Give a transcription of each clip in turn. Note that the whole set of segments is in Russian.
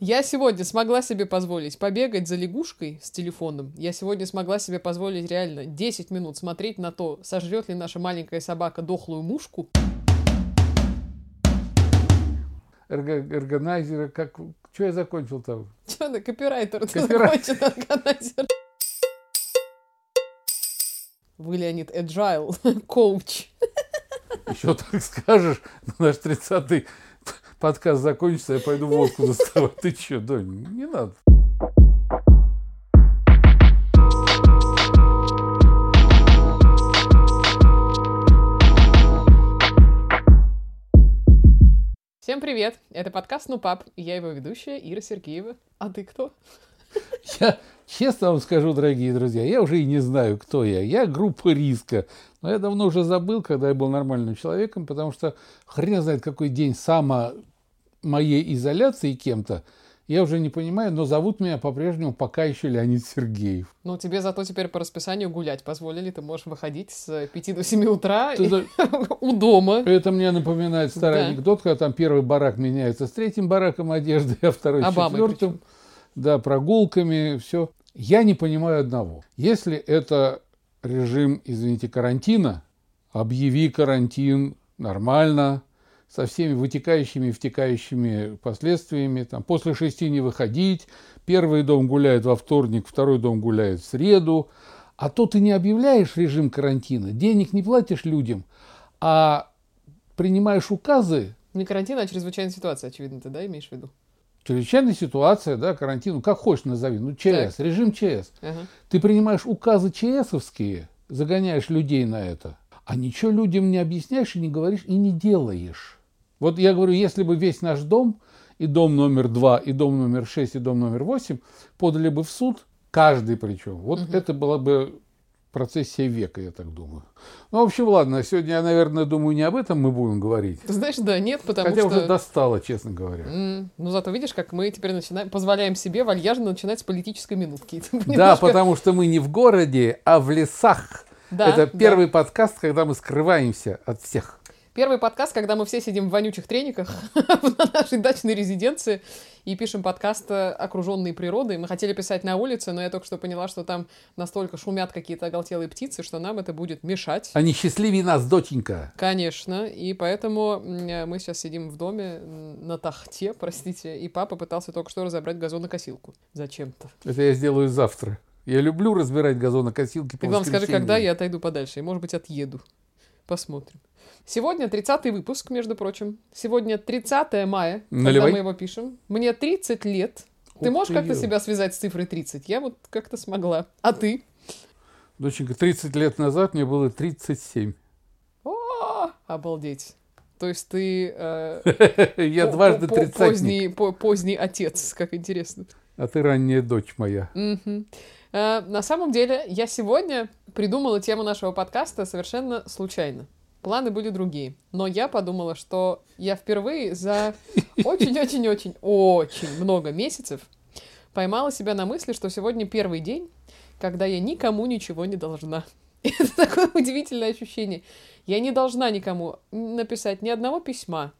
Я сегодня смогла себе позволить побегать за лягушкой с телефоном. Я сегодня смогла себе позволить реально 10 минут смотреть на то, сожрет ли наша маленькая собака дохлую мушку. Эрго- Эргонайзера, как... Что я закончил там? Че на копирайтер Копирай- закончен органайзер? Вы, Леонид, agile, коуч. Еще так скажешь, наш 30-й подкаст закончится, я пойду водку доставать. Ты что, Донь, не надо. Всем привет! Это подкаст «Ну, пап», и я его ведущая Ира Сергеева. А ты кто? Я честно вам скажу, дорогие друзья, я уже и не знаю, кто я. Я группа риска. Но я давно уже забыл, когда я был нормальным человеком, потому что хрен знает, какой день само моей изоляции кем-то, я уже не понимаю, но зовут меня по-прежнему пока еще Леонид Сергеев. Ну, тебе зато теперь по расписанию гулять позволили. Ты можешь выходить с 5 до 7 утра за- у дома. Это мне напоминает старый Да. анекдот, когда там первый барак меняется с третьим бараком одежды, а второй с Обамой четвертым. Да, прогулками, все. Я не понимаю одного. Если это режим, извините, карантина, объяви карантин нормально, со всеми вытекающими и втекающими последствиями. Там, после шести не выходить, первый дом гуляет во вторник, второй дом гуляет в среду. А то ты не объявляешь режим карантина, денег не платишь людям, а принимаешь указы, Не карантин, а чрезвычайная ситуация, очевидно, ты, да, имеешь в виду? чрезвычайная ситуация, да, карантин, ну, как хочешь назови, ну, ЧС, Так. режим ЧС. Ага. Ты принимаешь указы ЧСовские, загоняешь людей на это, а ничего людям не объясняешь и не говоришь, и не делаешь. Вот я говорю, если бы весь наш дом, и дом номер два, и дом номер шесть, и дом номер восемь, подали бы в суд, каждый причем, вот это была бы процессия века, я так думаю. Ну, в общем, ладно, сегодня я, наверное, думаю, не об этом мы будем говорить. Ты знаешь, да, нет, потому Хотя что... уже достало, честно говоря. М, Ну, зато видишь, как мы теперь начинаем, позволяем себе вальяжно начинать с политической минутки. Да, Немножко- потому что мы не в городе, а в лесах. Да, Это да. первый подкаст, когда мы скрываемся от всех. Первый подкаст, когда мы все сидим в вонючих трениках на нашей дачной резиденции и пишем подкаст э, «Окруженные природой». Мы хотели писать на улице, но я только что поняла, что там настолько шумят какие-то оголтелые птицы, что нам это будет мешать. Они счастливее нас, доченька. Конечно, и поэтому м, мы сейчас сидим в доме на тахте, простите, и папа пытался только что разобрать газонокосилку. Зачем-то. Это я сделаю завтра. Я люблю разбирать газонокосилки по Ты главное скажи, когда я отойду подальше, и, может быть, отъеду. Посмотрим. Сегодня 30-й выпуск, между прочим. Сегодня 30 мая, Наливай. когда мы его пишем. Мне 30 лет. Ты Ух можешь ты, как-то ё. себя связать с цифрой 30? Я вот как-то смогла. А ты? Доченька, 30 лет назад мне было 37. О, обалдеть. То есть ты... э, Я по- дважды по- тридцатник, поздний, по- поздний отец, как интересно. а ты ранняя дочь моя. Э, На самом деле, я сегодня придумала тему нашего подкаста совершенно случайно. Планы были другие. Но я подумала, что я впервые за очень-очень-очень-очень много месяцев поймала себя на мысли, что сегодня первый день, когда я никому ничего не должна. Это такое удивительное ощущение. Я не должна никому написать ни одного письма.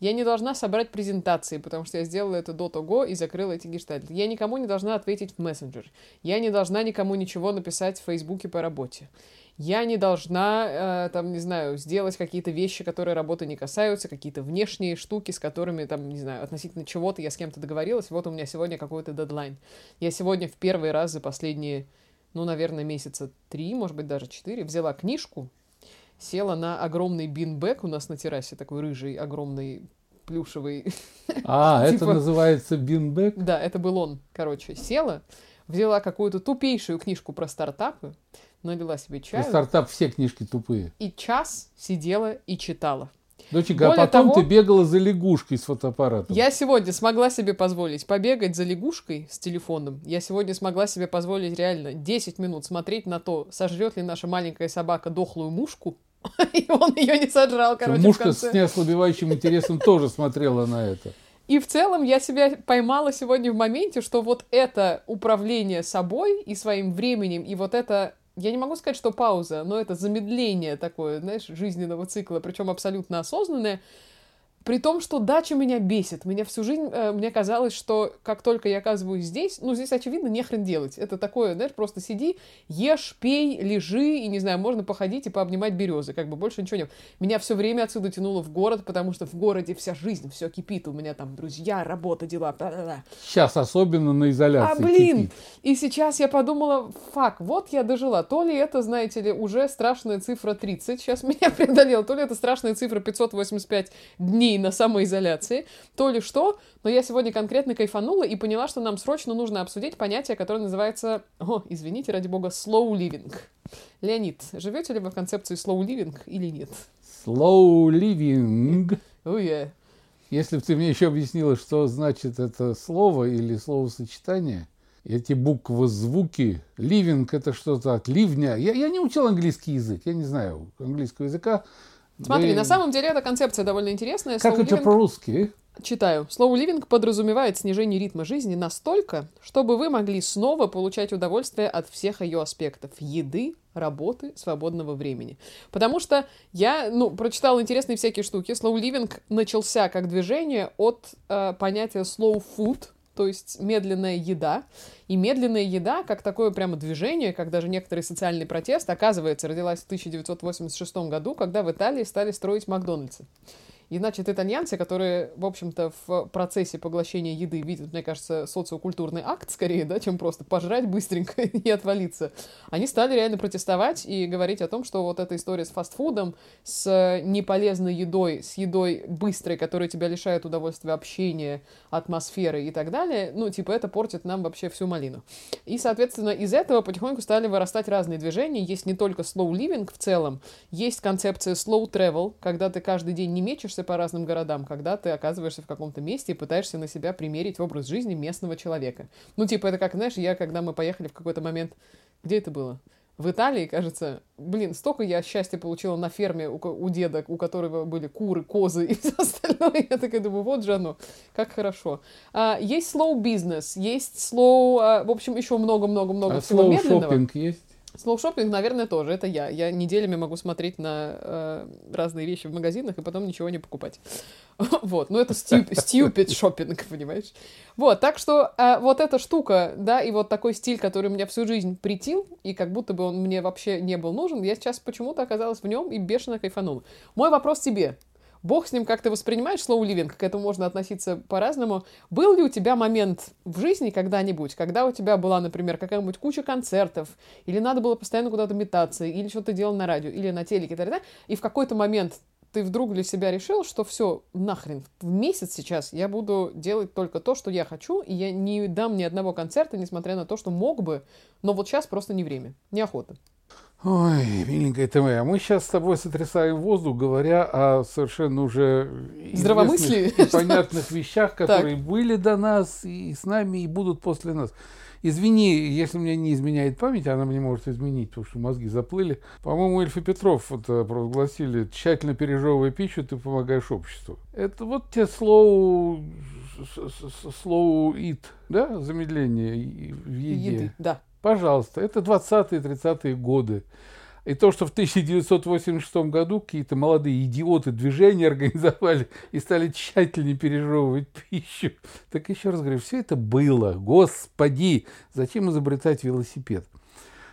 Я не должна собрать презентации, потому что я сделала это до того и закрыла эти гештальты. Я никому не должна ответить в мессенджер. Я не должна никому ничего написать в Фейсбуке по работе. Я не должна, э, там, не знаю, сделать какие-то вещи, которые работы не касаются, какие-то внешние штуки, с которыми, там, не знаю, относительно чего-то я с кем-то договорилась. Вот у меня сегодня какой-то дедлайн. Я сегодня в первый раз за последние, ну, наверное, месяца три, может быть, даже четыре, взяла книжку, села на огромный бинбэк у нас на террасе, такой рыжий, огромный, плюшевый. А, это Типа- называется бинбэк? Да, это был он. Короче, села, взяла какую-то тупейшую книжку про стартапы, налила себе Про чаю стартап все книжки тупые. и час сидела и читала. Доченька, а Более потом того- ты бегала за лягушкой с фотоаппаратом. Я сегодня смогла себе позволить побегать за лягушкой с телефоном. Я сегодня смогла себе позволить реально 10 минут смотреть на то, сожрет ли наша маленькая собака дохлую мушку. И он ее не сожрал, короче, Мушка с неослабевающим интересом тоже смотрела на это. И в целом я себя поймала сегодня в моменте, что вот это управление собой и своим временем, и вот это, я не могу сказать, что пауза, но это замедление такое, знаешь, жизненного цикла, причем абсолютно осознанное, При том, что дача меня бесит. Меня всю жизнь, э, мне казалось, что как только я оказываюсь здесь, ну, здесь, очевидно, не хрен делать. Это такое, знаешь, просто сиди, ешь, пей, лежи, и, не знаю, можно походить и пообнимать березы. Как бы больше ничего нет. Меня все время отсюда тянуло в город, потому что в городе вся жизнь, все кипит. У меня там друзья, работа, дела. Та-та-та. Сейчас особенно на изоляции. А, блин! кипит. И сейчас я подумала, фак, вот я дожила. То ли это, знаете ли, уже страшная цифра 30, сейчас меня преодолела, то ли это страшная цифра 585 дней на самоизоляции, то ли что, но я сегодня конкретно кайфанула и поняла, что нам срочно нужно обсудить понятие, которое называется, о, извините, ради бога, slow living. Леонид, живете ли вы в концепции slow living или нет? Slow living. Oh, yeah. Если бы ты мне еще объяснила, что значит это слово или словосочетание, эти буквы, звуки, living это что-то от ливня. Я, я не учил английский язык, я не знаю английского языка. Смотри, Да на самом деле эта концепция довольно интересная. Как Slow это living- по-русски? Читаю. Slow living подразумевает снижение ритма жизни настолько, чтобы вы могли снова получать удовольствие от всех ее аспектов. Еды, работы, свободного времени. Потому что я, ну, прочитала интересные всякие штуки. Slow living начался как движение от э, понятия slow food, то есть медленная еда. И медленная еда, как такое прямо движение, как даже некоторый социальный протест, оказывается, родилась в 1986 году, когда в Италии стали строить Макдональдсы. И, значит, итальянцы, которые, в общем-то, в процессе поглощения еды видят, мне кажется, социокультурный акт скорее, да, чем просто пожрать быстренько и отвалиться, они стали реально протестовать и говорить о том, что вот эта история с фастфудом, с неполезной едой, с едой быстрой, которая тебя лишает удовольствия общения, атмосферы и так далее, ну, типа, это портит нам вообще всю малину. И, соответственно, из этого потихоньку стали вырастать разные движения. Есть не только slow living в целом, есть концепция slow travel, когда ты каждый день не мечешься по разным городам, когда ты оказываешься в каком-то месте и пытаешься на себя примерить образ жизни местного человека. Ну, типа, это как, знаешь, я, когда мы поехали в какой-то момент... Где это было? В Италии, кажется, блин, столько я счастья получила на ферме у, у деда, у которого были куры, козы и все остальное. Я такая думаю, вот же оно, как хорошо. А, есть slow business, есть slow, а, в общем, еще много-много-много А всего slow медленного. шопинг есть? Slow shopping, наверное, тоже. Это я. Я неделями могу смотреть на э, разные вещи в магазинах и потом ничего не покупать. Вот. Ну, это стюп- stupid shopping, понимаешь? Вот. Так что э, вот эта штука, да, и вот такой стиль, который меня всю жизнь притил, и как будто бы он мне вообще не был нужен, я сейчас почему-то оказалась в нем и бешено кайфанула. Мой вопрос тебе. Бог с ним, как ты воспринимаешь slow living, к этому можно относиться по-разному. Был ли у тебя момент в жизни когда-нибудь, когда у тебя была, например, какая-нибудь куча концертов, или надо было постоянно куда-то метаться, или что-то делал на радио, или на телеке, и так далее, и в какой-то момент ты вдруг для себя решил, что все, нахрен, в месяц сейчас я буду делать только то, что я хочу, и я не дам ни одного концерта, несмотря на то, что мог бы, но вот сейчас просто не время, неохота. Ой, миленькая ты моя, мы сейчас с тобой сотрясаем воздух, говоря о совершенно уже Здравомыслии? и понятных вещах, которые были до нас и с нами, и будут после нас. Извини, если мне не изменяет память, она мне может изменить, потому что мозги заплыли. По-моему, Эльф и Петров это провозгласили, тщательно пережевывая пищу, ты помогаешь обществу. Это вот те slow, с- с- slow eat, да, замедление в еде. Еды, да. Пожалуйста, это 20-е, 30-е годы. И то, что в 1986 году какие-то молодые идиоты движения организовали и стали тщательнее пережевывать пищу, так еще раз говорю, все это было. Господи, зачем изобретать велосипед?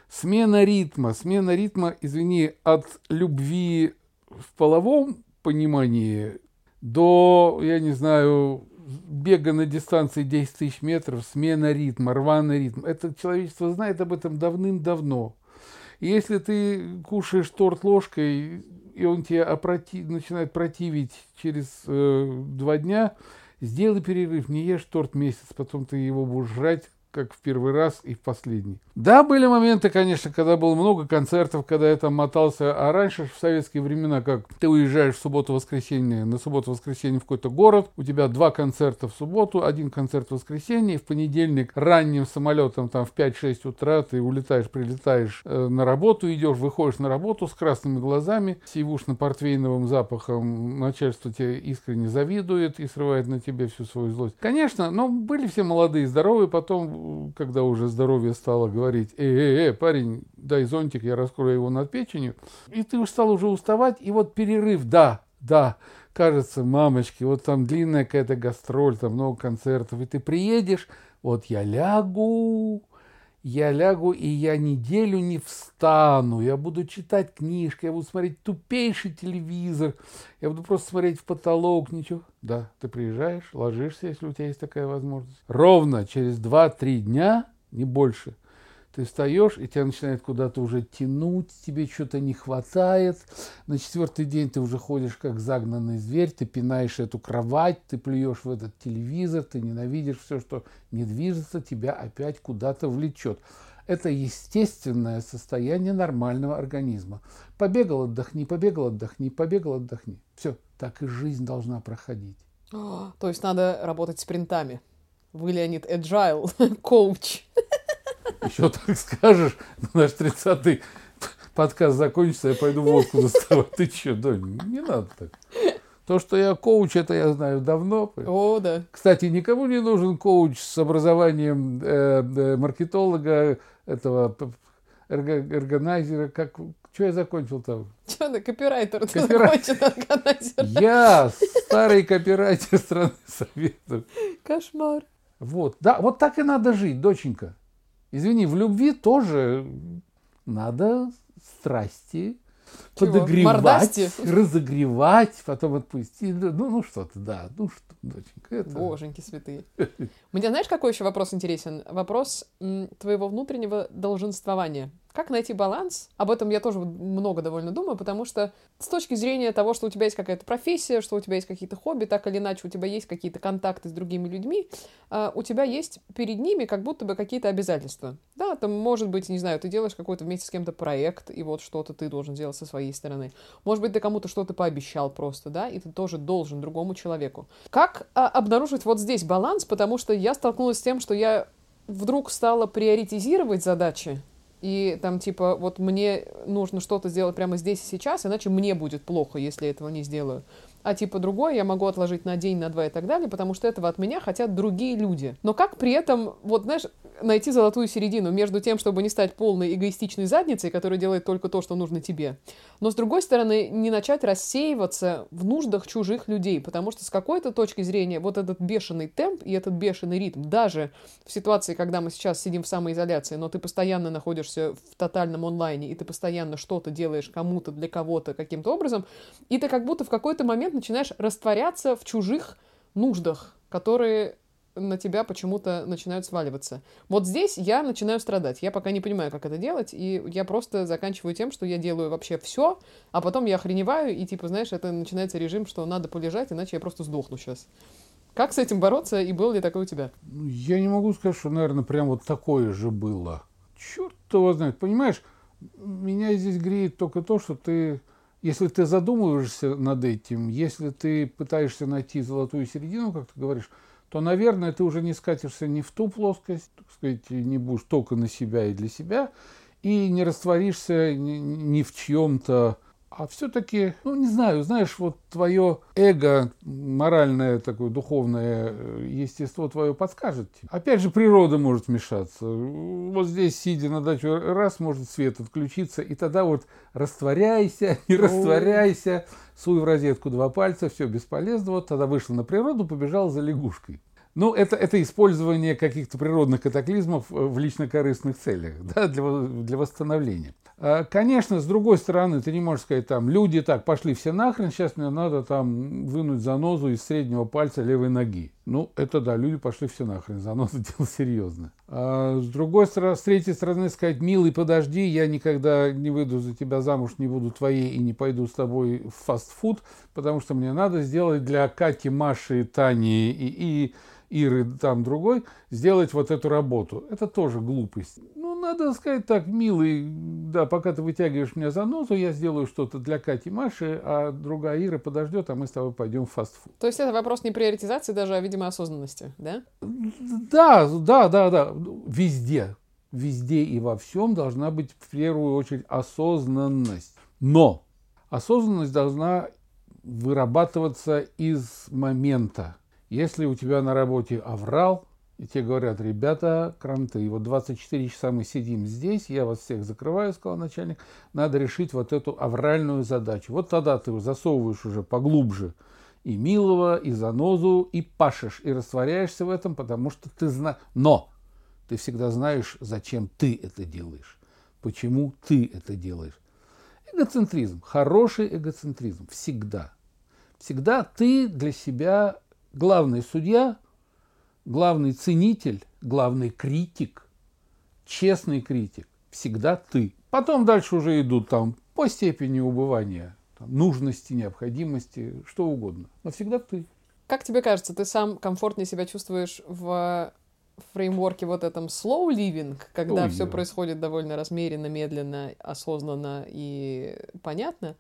Смена ритма, смена ритма, извини, от любви в половом понимании до, я не знаю, бега на дистанции 10 тысяч метров, смена ритма, рваный ритм. Это человечество знает об этом давным-давно. И если ты кушаешь торт ложкой, и он тебе опроти- начинает противить через э, два дня, сделай перерыв, не ешь торт месяц, потом ты его будешь жрать как в первый раз и в последний. Да, были моменты, конечно, когда было много концертов, когда я там мотался, а раньше в советские времена, как ты уезжаешь в субботу-воскресенье, на субботу-воскресенье в какой-то город, у тебя два концерта в субботу, один концерт в воскресенье, и в понедельник ранним самолетом там в 5-6 утра ты улетаешь, прилетаешь э, на работу, идешь, выходишь на работу с красными глазами, сивушно-портвейновым запахом, начальство тебе искренне завидует и срывает на тебе всю свою злость. Конечно, но были все молодые, здоровые, потом, когда уже здоровье стало говорить, э, э, э, парень, дай зонтик, я раскрою его над печенью, и ты уж стал уже уставать, и вот перерыв, да, да, кажется, мамочки, вот там длинная какая-то гастроль, там много концертов, и ты приедешь, вот я лягу, я лягу, и я неделю не встану, я буду читать книжки, я буду смотреть тупейший телевизор, я буду просто смотреть в потолок, ничего. Да, ты приезжаешь, ложишься, если у тебя есть такая возможность. Ровно через 2-3 дня, не больше, ты встаешь, и тебя начинает куда-то уже тянуть, тебе что-то не хватает. На четвертый день ты уже ходишь как загнанный зверь, ты пинаешь эту кровать, ты плюешь в этот телевизор, ты ненавидишь все, что не движется, тебя опять куда-то влечет. Это естественное состояние нормального организма. Побегал, отдохни, побегал, отдохни, побегал, отдохни. Все, так и жизнь должна проходить. То есть надо работать с принтами. Вы, Леонид, agile, коуч. Еще так скажешь, наш 30-й подкаст закончится, я пойду водку доставать. Ты что, Донь, не надо так. То, что я коуч, это я знаю давно. О, да. Кстати, никому не нужен коуч с образованием э, э, маркетолога, этого эрго, эргонайзера. Как, что я закончил там? Что ты, копирайтер, ты Копирайтер. закончил органайзер. Я старый копирайтер страны Советов. Кошмар. Вот, да, вот так и надо жить, доченька. Извини, в любви тоже надо страсти Чего, подогревать, мордасти? разогревать, потом отпустить. Ну, ну что ты, да, ну что, доченька, это... Боженьки святые. Мне знаешь, какой еще вопрос интересен? Вопрос твоего внутреннего долженствования. Как найти баланс? Об этом я тоже много довольно думаю, потому что с точки зрения того, что у тебя есть какая-то профессия, что у тебя есть какие-то хобби, так или иначе у тебя есть какие-то контакты с другими людьми, а, у тебя есть перед ними как будто бы какие-то обязательства. Да, там может быть, не знаю, ты делаешь какой-то вместе с кем-то проект, и вот что-то ты должен делать со своей стороны. Может быть, ты кому-то что-то пообещал просто, да, и ты тоже должен другому человеку. Как а, обнаружить вот здесь баланс? Потому что я столкнулась с тем, что я вдруг стала приоритизировать задачи, и там типа вот мне нужно что-то сделать прямо здесь и сейчас, иначе мне будет плохо, если этого не сделаю. А типа другое я могу отложить на день, на два и так далее, потому что этого от меня хотят другие люди. Но как при этом, вот знаешь, найти золотую середину между тем, чтобы не стать полной эгоистичной задницей, которая делает только то, что нужно тебе, но с другой стороны не начать рассеиваться в нуждах чужих людей, потому что с какой-то точки зрения вот этот бешеный темп и этот бешеный ритм, даже в ситуации, когда мы сейчас сидим в самоизоляции, но ты постоянно находишься в тотальном онлайне, и ты постоянно что-то делаешь кому-то, для кого-то, каким-то образом, и ты как будто в какой-то момент начинаешь растворяться в чужих нуждах, которые на тебя почему-то начинают сваливаться. Вот здесь я начинаю страдать. Я пока не понимаю, как это делать, и я просто заканчиваю тем, что я делаю вообще все, а потом я охреневаю, и типа, знаешь, это начинается режим, что надо полежать, иначе я просто сдохну сейчас. Как с этим бороться, и был ли такой у тебя? Ну, Я не могу сказать, что, наверное, прям вот такое же было. Черт его знает. Понимаешь, меня здесь греет только то, что ты, если ты задумываешься над этим, если ты пытаешься найти золотую середину, как ты говоришь, то, наверное, ты уже не скатишься ни в ту плоскость, так сказать, не будешь только на себя и для себя, и не растворишься ни, ни в чьем-то а все-таки, ну, не знаю, знаешь, вот твое эго, моральное такое, духовное э, естество твое подскажет. Опять же, природа может вмешаться. Вот здесь, сидя на даче, раз может свет отключиться, и тогда вот растворяйся, не растворяйся, суй в розетку два пальца, все бесполезно. Вот тогда вышла на природу, побежал за лягушкой. Ну, это, это использование каких-то природных катаклизмов э, в лично-корыстных целях, да, для, для восстановления. А, Конечно, с другой стороны, ты не можешь сказать, там, люди так, пошли все нахрен, сейчас мне надо там вынуть занозу из среднего пальца левой ноги. Ну, это да, люди пошли все нахрен, заноза дело серьезно. А с другой стороны, с третьей стороны сказать, милый, подожди, я никогда не выйду за тебя замуж, не буду твоей и не пойду с тобой в фастфуд, потому что мне надо сделать для Кати, Маши, Тани и, и Иры там другой, сделать вот эту работу. Это тоже глупость. Надо сказать так, милый, да, пока ты вытягиваешь меня за носу, я сделаю что-то для Кати, Маши, а другая Ира подождет, а мы с тобой пойдем в фастфуд. То есть это вопрос не приоритизации даже, а, видимо, осознанности, да? Да, да, да, да, везде, везде и во всем должна быть в первую очередь осознанность. Но осознанность должна вырабатываться из момента. Если у тебя на работе аврал, и тебе говорят, ребята, кранты, вот 24 часа мы сидим здесь, я вас всех закрываю, сказал начальник, надо решить вот эту авральную задачу. Вот тогда ты засовываешь уже поглубже и милого, и занозу, и пашешь, и растворяешься в этом, потому что ты знаешь. Но ты всегда знаешь, зачем ты это делаешь, почему ты это делаешь. Эгоцентризм, хороший эгоцентризм, всегда. Всегда ты для себя главный судья, главный ценитель, главный критик, честный критик. Всегда ты. Потом дальше уже идут там по степени убывания там, нужности, необходимости, что угодно. Но всегда ты. Как тебе кажется, ты сам комфортнее себя чувствуешь в фреймворке вот этом slow living, когда Ой, все да. происходит довольно размеренно, медленно, осознанно и понятно,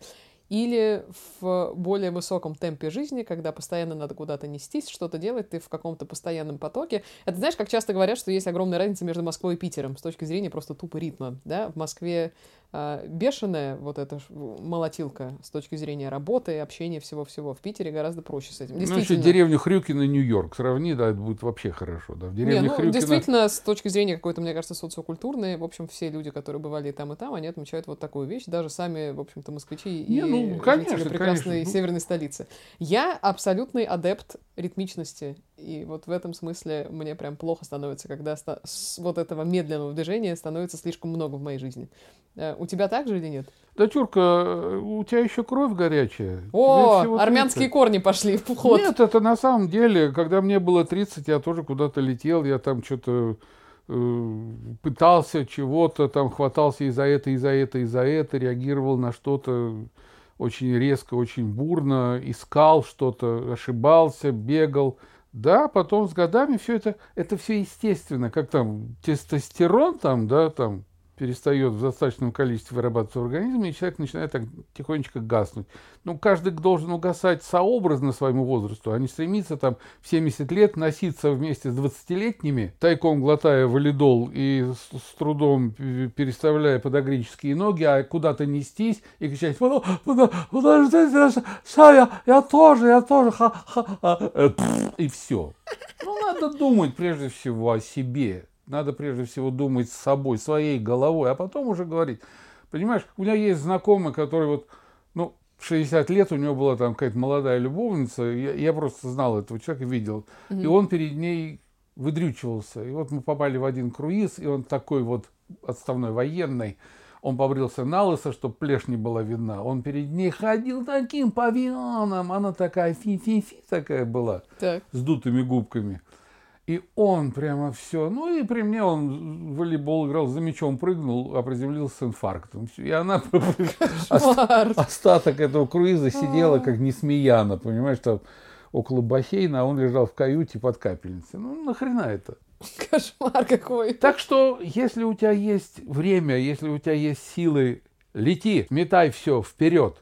или в более высоком темпе жизни, когда постоянно надо куда-то нестись, что-то делать, ты в каком-то постоянном потоке. Это знаешь, как часто говорят, что есть огромная разница между Москвой и Питером с точки зрения просто тупо ритма, да? В Москве бешеная вот эта молотилка с точки зрения работы, общения, всего-всего. В Питере гораздо проще с этим. Ну, еще деревню Хрюкина, Нью-Йорк. Сравни, да, это будет вообще хорошо. Да. В Не, деревне ну, Хрюкина... действительно, с точки зрения какой-то, мне кажется, социокультурной, в общем, все люди, которые бывали и там, и там, они отмечают вот такую вещь, даже сами, в общем-то, москвичи Не, и ну, конечно, прекрасной конечно, ну. северной столицы. Я абсолютный адепт ритмичности, и вот в этом смысле мне прям плохо становится, когда ста- с вот этого медленного движения становится слишком много в моей жизни. Э, У тебя так же или нет? Дочурка, э, у тебя еще кровь горячая. О, армянские 30. корни пошли в ход. Нет, это на самом деле, когда мне было 30, я тоже куда-то летел, я там что-то э, пытался чего-то, там хватался и за это, и за это, и за это, реагировал на что-то очень резко, очень бурно, искал что-то, ошибался, бегал. Да, потом с годами все это, это все естественно, как там тестостерон там, да, там перестает в достаточном количестве вырабатываться в организме, и человек начинает так тихонечко гаснуть. Ну, каждый должен угасать сообразно своему возрасту, а не стремиться там в 70 лет носиться вместе с 20-летними, тайком глотая валидол и с, с трудом переставляя подогрические ноги, а куда-то нестись и кричать «Подо- подо- «Подождите, Сая, я тоже, я тоже, ха-ха», а, э, и все. Ну, надо думать прежде всего о себе. Надо прежде всего думать с собой, своей головой, а потом уже говорить. Понимаешь, у меня есть знакомый, который вот, ну, в 60 лет у него была там какая-то молодая любовница, я, я просто знал этого человека, видел, и он перед ней выдрючивался. И вот мы попали в один круиз, и он такой вот отставной военный, он побрился на лысо, чтобы плешь не была видна. Он перед ней ходил таким павианом, она такая фи-фи-фи такая была Так. с дутыми губками. И он прямо все. Ну и при мне он в волейбол играл, за мячом прыгнул, а приземлился с инфарктом. И она остаток этого круиза сидела как несмеяна, понимаешь, там около бассейна, а он лежал в каюте под капельницей. Ну нахрена это? Кошмар какой. Так что, если у тебя есть время, если у тебя есть силы, лети, метай все вперед.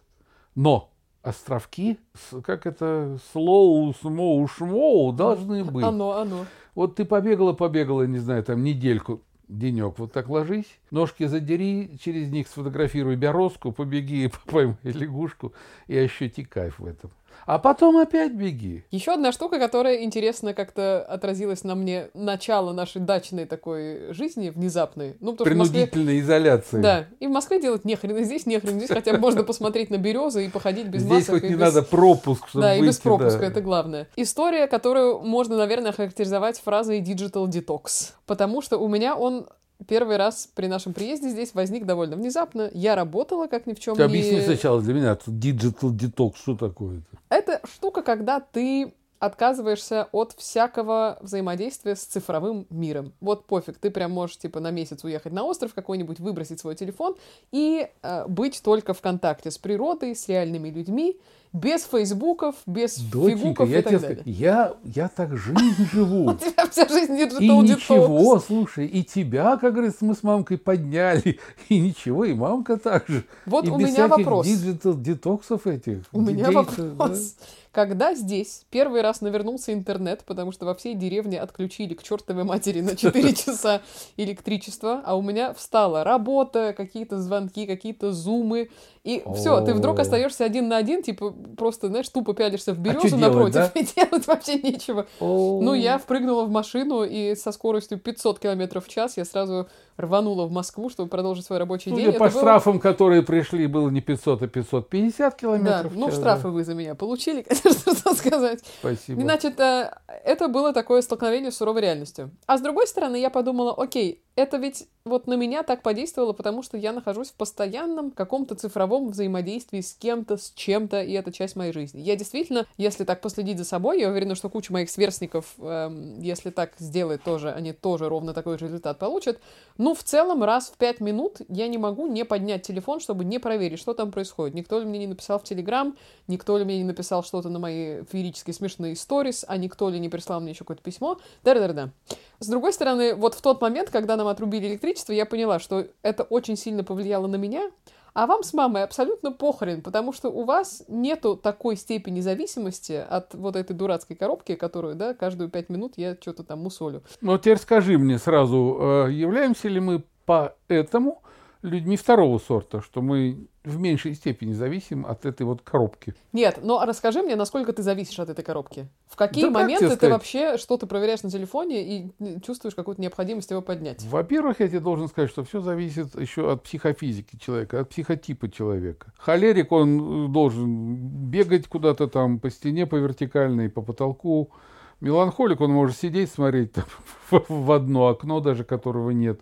Но островки, как это, слоу, смоу, шмоу должны быть. Оно, оно. Вот ты побегала, побегала, не знаю, там недельку, денек, вот так ложись, ножки задери, через них сфотографируй березку, побеги, поймай лягушку и ощути кайф в этом. А потом опять беги. Еще одна штука, которая интересно как-то отразилась на мне начало нашей дачной такой жизни внезапной. Ну, в Москве... Принудительной изоляции. Да, и в Москве делать нехрен, и здесь нехрен. Здесь хотя бы можно посмотреть на березы и походить без Здесь масок. хоть и не без- надо пропуск, чтобы Да, и без выйти, пропуска, да. это главное. История, которую можно, наверное, характеризовать фразой digital detox. Потому что у меня он первый раз при нашем приезде здесь возник довольно внезапно. Я работала, как ни в чем Ты не... объясни сначала для меня, digital detox, что такое это? Это штука, когда ты отказываешься от всякого взаимодействия с цифровым миром. Вот пофиг, ты прям можешь типа на месяц уехать на остров какой-нибудь, выбросить свой телефон и э, быть только в контакте с природой, с реальными людьми, без фейсбуков, без Доченька, фигуков я и так тебе далее. скажу, я, я так жизнь живу. У тебя вся жизнь И digital ничего, detox. слушай, и тебя, как говорится, мы с мамкой подняли, и ничего, и мамка так же. Вот и у меня вопрос. digital детоксов этих. У меня вопрос. Когда здесь первый раз навернулся интернет, потому что во всей деревне отключили к чертовой матери на 4 часа электричество, а у меня встала работа, какие-то звонки, какие-то зумы, и все, ты вдруг остаешься один на один, типа просто, знаешь, тупо пялишься в березу делать, напротив, да? и делать вообще нечего. Ну, я впрыгнула в машину, и со скоростью 500 километров в час я сразу рванула в Москву, чтобы продолжить свой рабочий Судя день. по Это было- штрафам, которые пришли, было не 500, а 550 Да, километров. в ну штрафы вы за меня получили, конечно, что сказать. Спасибо. Значит, э, это было такое столкновение с суровой реальностью. А с другой стороны, я подумала, окей, это ведь вот на меня так подействовало, потому что я нахожусь в постоянном каком-то цифровом взаимодействии с кем-то, с чем-то, и это часть моей жизни. Я действительно, если так последить за собой, я уверена, что куча моих сверстников, эм, если так сделать тоже, они тоже ровно такой же результат получат. Ну, в целом, раз в пять минут я не могу не поднять телефон, чтобы не проверить, что там происходит. Никто ли мне не написал в Телеграм, никто ли мне не написал что-то на мои феерически смешные сторис, а никто ли не прислал мне еще какое-то письмо. Да-да-да. С другой стороны, вот в тот момент, когда нам отрубили электричество, я поняла, что это очень сильно повлияло на меня, а вам с мамой абсолютно похрен, потому что у вас нету такой степени зависимости от вот этой дурацкой коробки, которую, да, каждую пять минут я что-то там мусолю. Ну, теперь скажи мне сразу, э, являемся ли мы поэтому людьми второго сорта, что мы в меньшей степени зависим от этой вот коробки? Нет, но расскажи мне, насколько ты зависишь от этой коробки? В какие Да как моменты тебе ты вообще что-то проверяешь на телефоне и чувствуешь какую-то необходимость его поднять? Во-первых, я тебе должен сказать, что все зависит еще от психофизики человека, от психотипа человека. Холерик, он э, должен бегать куда-то там по стене, по вертикальной, по потолку. Меланхолик, он может сидеть, смотреть там в одно окно, даже которого нет.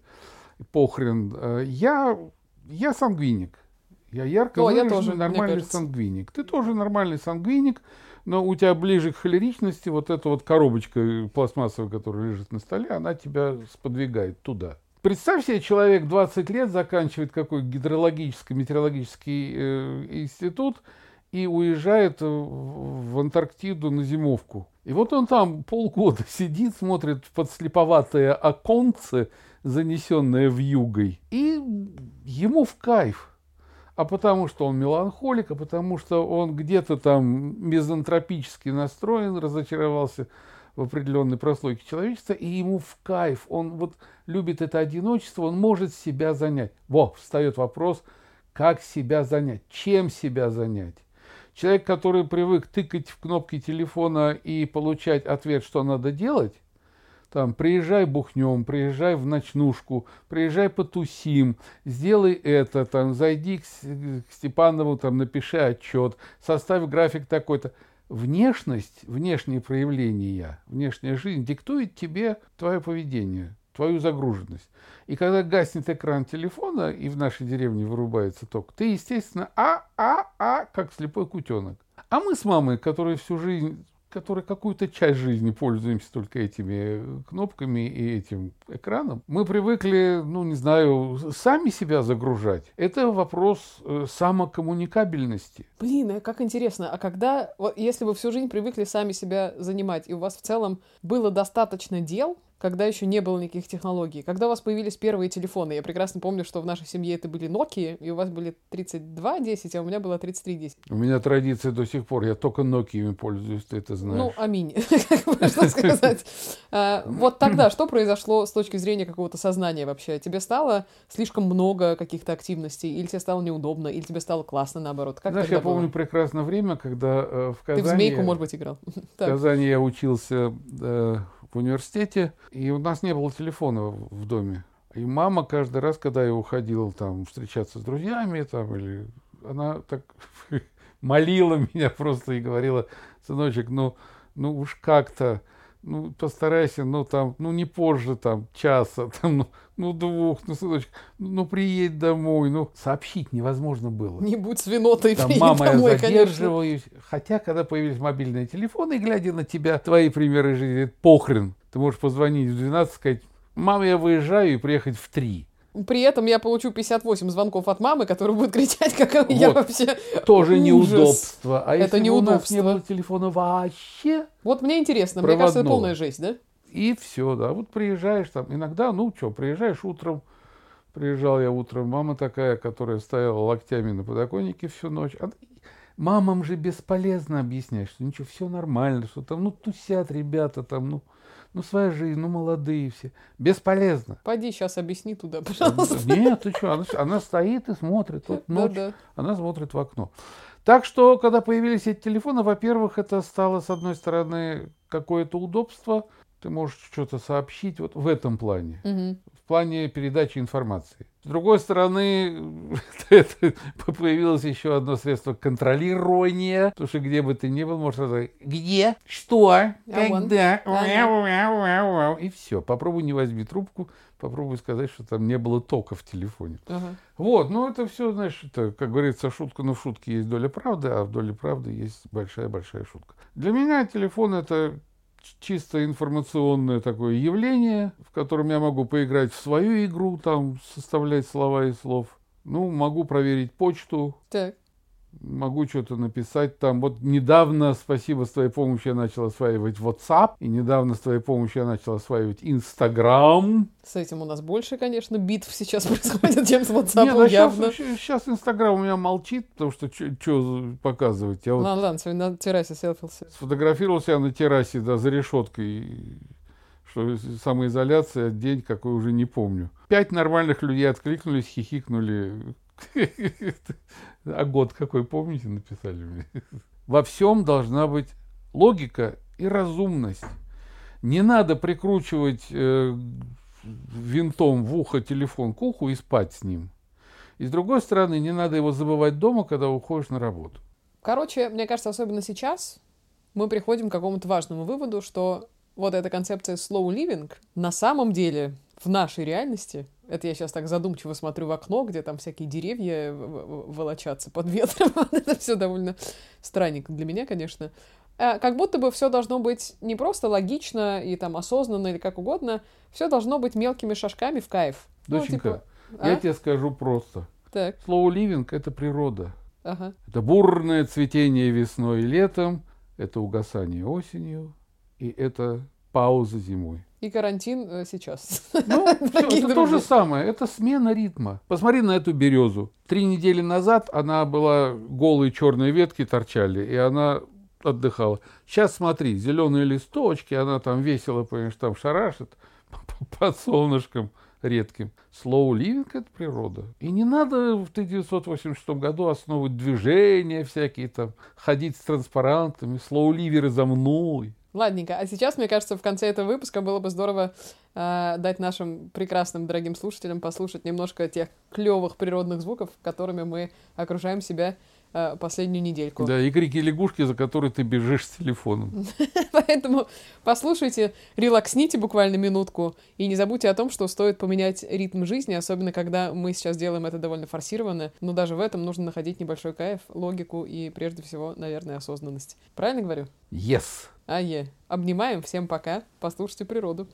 Похрен. Э, Я, я сангвиник. Я ярко О, я выраженный тоже, мне нормальный сангвиник. Ты тоже нормальный сангвиник, но у тебя ближе к холеричности вот эта вот коробочка пластмассовая, которая лежит на столе, она тебя сподвигает туда. Представь себе, человек 20 лет заканчивает какой гидрологический, метеорологический э, институт и уезжает в Антарктиду на зимовку. И вот он там полгода сидит, смотрит в подслеповатое оконце, занесенное в югой, и ему в кайф. А потому что он меланхолик, а потому что он где-то там мизантропически настроен, разочаровался в определенной прослойке человечества, и ему в кайф. Он вот любит это одиночество, он может себя занять. Во, встает вопрос, как себя занять, чем себя занять. Человек, который привык тыкать в кнопки телефона и получать ответ, что надо делать, там, приезжай бухнем, приезжай в ночнушку, приезжай потусим, сделай это, там, зайди к, к Степанову, там, напиши отчет, составь график такой-то. Внешность, внешние проявления, внешняя жизнь диктует тебе твое поведение, твою загруженность. И когда гаснет экран телефона и в нашей деревне вырубается ток, ты, естественно, а-а-а, как слепой кутенок. А мы с мамой, которые всю жизнь, которые какую-то часть жизни пользуемся только этими кнопками и этим экраном, мы привыкли, ну, не знаю, сами себя загружать. Это вопрос э, самокоммуникабельности. Блин, а как интересно. А когда, вот если вы всю жизнь привыкли сами себя занимать, и у вас в целом было достаточно дел, когда еще не было никаких технологий, когда у вас появились первые телефоны, я прекрасно помню, что в нашей семье это были Nokia, и у вас были 3210, а у меня было 3310. У меня традиция до сих пор, я только Nokia пользуюсь, ты это знаешь. Ну, аминь, что сказать. А, Вот тогда что произошло с точки зрения какого-то сознания вообще? Тебе стало слишком много каких-то активностей, или тебе стало неудобно, или тебе стало классно наоборот? Как Знаешь, я помню прекрасное время, когда э, в Ты в Казани... змейку, может быть, играл. В. Казани я учился э, в университете, и у нас не было телефона в доме. И мама каждый раз, когда я уходил там встречаться с друзьями, там, или она так молила меня просто и говорила, сыночек, ну, ну уж как-то, ну, постарайся, ну, там, ну, не позже, там, часа, там, ну, ну, двух, ну, сыночек, ну, приедь домой, ну, сообщить невозможно было. Не будь свинотой, Там, приедь мама, домой, я конечно. задерживаюсь. Хотя, когда появились мобильные телефоны, глядя на тебя, твои примеры жизни, похрен. Ты можешь позвонить в 12 сказать, мама, я выезжаю, и приехать в 3. При этом я получу 58 звонков от мамы, которая будет кричать, как я Вот. вообще... Тоже Ужас. неудобство. А Это если бы у нас неудобство. не было телефона вообще, Вот мне интересно, мне кажется, это Проводного. полная жесть, да? И все, да. Вот приезжаешь там, иногда, ну что, приезжаешь утром, приезжал я утром, мама такая, которая стояла локтями на подоконнике всю ночь. Мамам же бесполезно объяснять, что ничего, все нормально, что там, ну, тусят ребята там, ну, ну, своя жизнь, ну, молодые все. Бесполезно. Пойди сейчас объясни туда, пожалуйста. Нет, ты что, она, она стоит и смотрит, вот ночь, Да-да. она смотрит в окно. Так что, когда появились эти телефоны, во-первых, это стало, с одной стороны, какое-то удобство, ты можешь что-то сообщить вот в этом плане. Мгм. В плане передачи информации. С другой стороны, это появилось еще одно средство контролирования, потому что где бы ты ни был, можешь сказать, где, что, А когда, и все. Попробуй не возьми трубку, попробуй сказать, что там не было тока в телефоне. Ага. Вот, ну это все, знаешь, это, как говорится, шутка, но в шутке есть доля правды, а в доле правды есть большая-большая шутка. Для меня телефон это чисто информационное такое явление, в котором я могу поиграть в свою игру, там составлять слова и слов. Ну, могу проверить почту, Так. Могу что-то написать там. Вот недавно, спасибо, с твоей помощью я начал осваивать WhatsApp, и недавно с твоей помощью я начал осваивать Instagram. С этим у нас больше, конечно, битв сейчас происходит, чем с WhatsApp, ну явно. сейчас, Инстаграм у меня молчит, потому что что показывать? Я вот Ладно, на террасе селфился. сфотографировался я на террасе, да, за решеткой, что самоизоляция, день какой уже не помню. Пять нормальных людей откликнулись, хихикнули. А год какой, помните, написали мне? Во всем должна быть логика и разумность. Не надо прикручивать э, винтом в ухо телефон к уху и спать с ним. И с другой стороны, не надо его забывать дома, когда уходишь на работу. Короче, мне кажется, особенно сейчас мы приходим к какому-то важному выводу, что вот эта концепция slow living на самом деле в нашей реальности, это я сейчас так задумчиво смотрю в окно, где там всякие деревья волочатся под ветром, это все довольно странненько для меня, конечно. А, Как будто бы все должно быть не просто логично и там осознанно или как угодно, все должно быть мелкими шажками в кайф. Ну, Доченька, типа, я а? тебе скажу просто. Так, Slow living – это природа. ага. Это бурное цветение весной и летом, это угасание осенью, и это пауза зимой. И карантин э, сейчас. Ну, Дорогие это то же самое, это смена ритма. Посмотри на эту березу. Три недели назад она была голые черные ветки торчали, и она отдыхала. Сейчас смотри, зеленые листочки, она там весело, понимаешь, там шарашит под солнышком редким. Slow living – это природа. И не надо в 1986 году основывать движения всякие там, ходить с транспарантами, slow ливеры за мной. Ладненько, а сейчас, мне кажется, в конце этого выпуска было бы здорово э, дать нашим прекрасным дорогим слушателям послушать немножко тех клевых природных звуков, которыми мы окружаем себя последнюю недельку. Да, и крики лягушки, за которые ты бежишь с телефоном. Поэтому послушайте, релаксните буквально минутку и не забудьте о том, что стоит поменять ритм жизни, особенно когда мы сейчас делаем это довольно форсированно, но даже в этом нужно находить небольшой кайф, логику и, прежде всего, наверное, осознанность. Правильно говорю? Yes. А е. Обнимаем, всем пока, послушайте природу.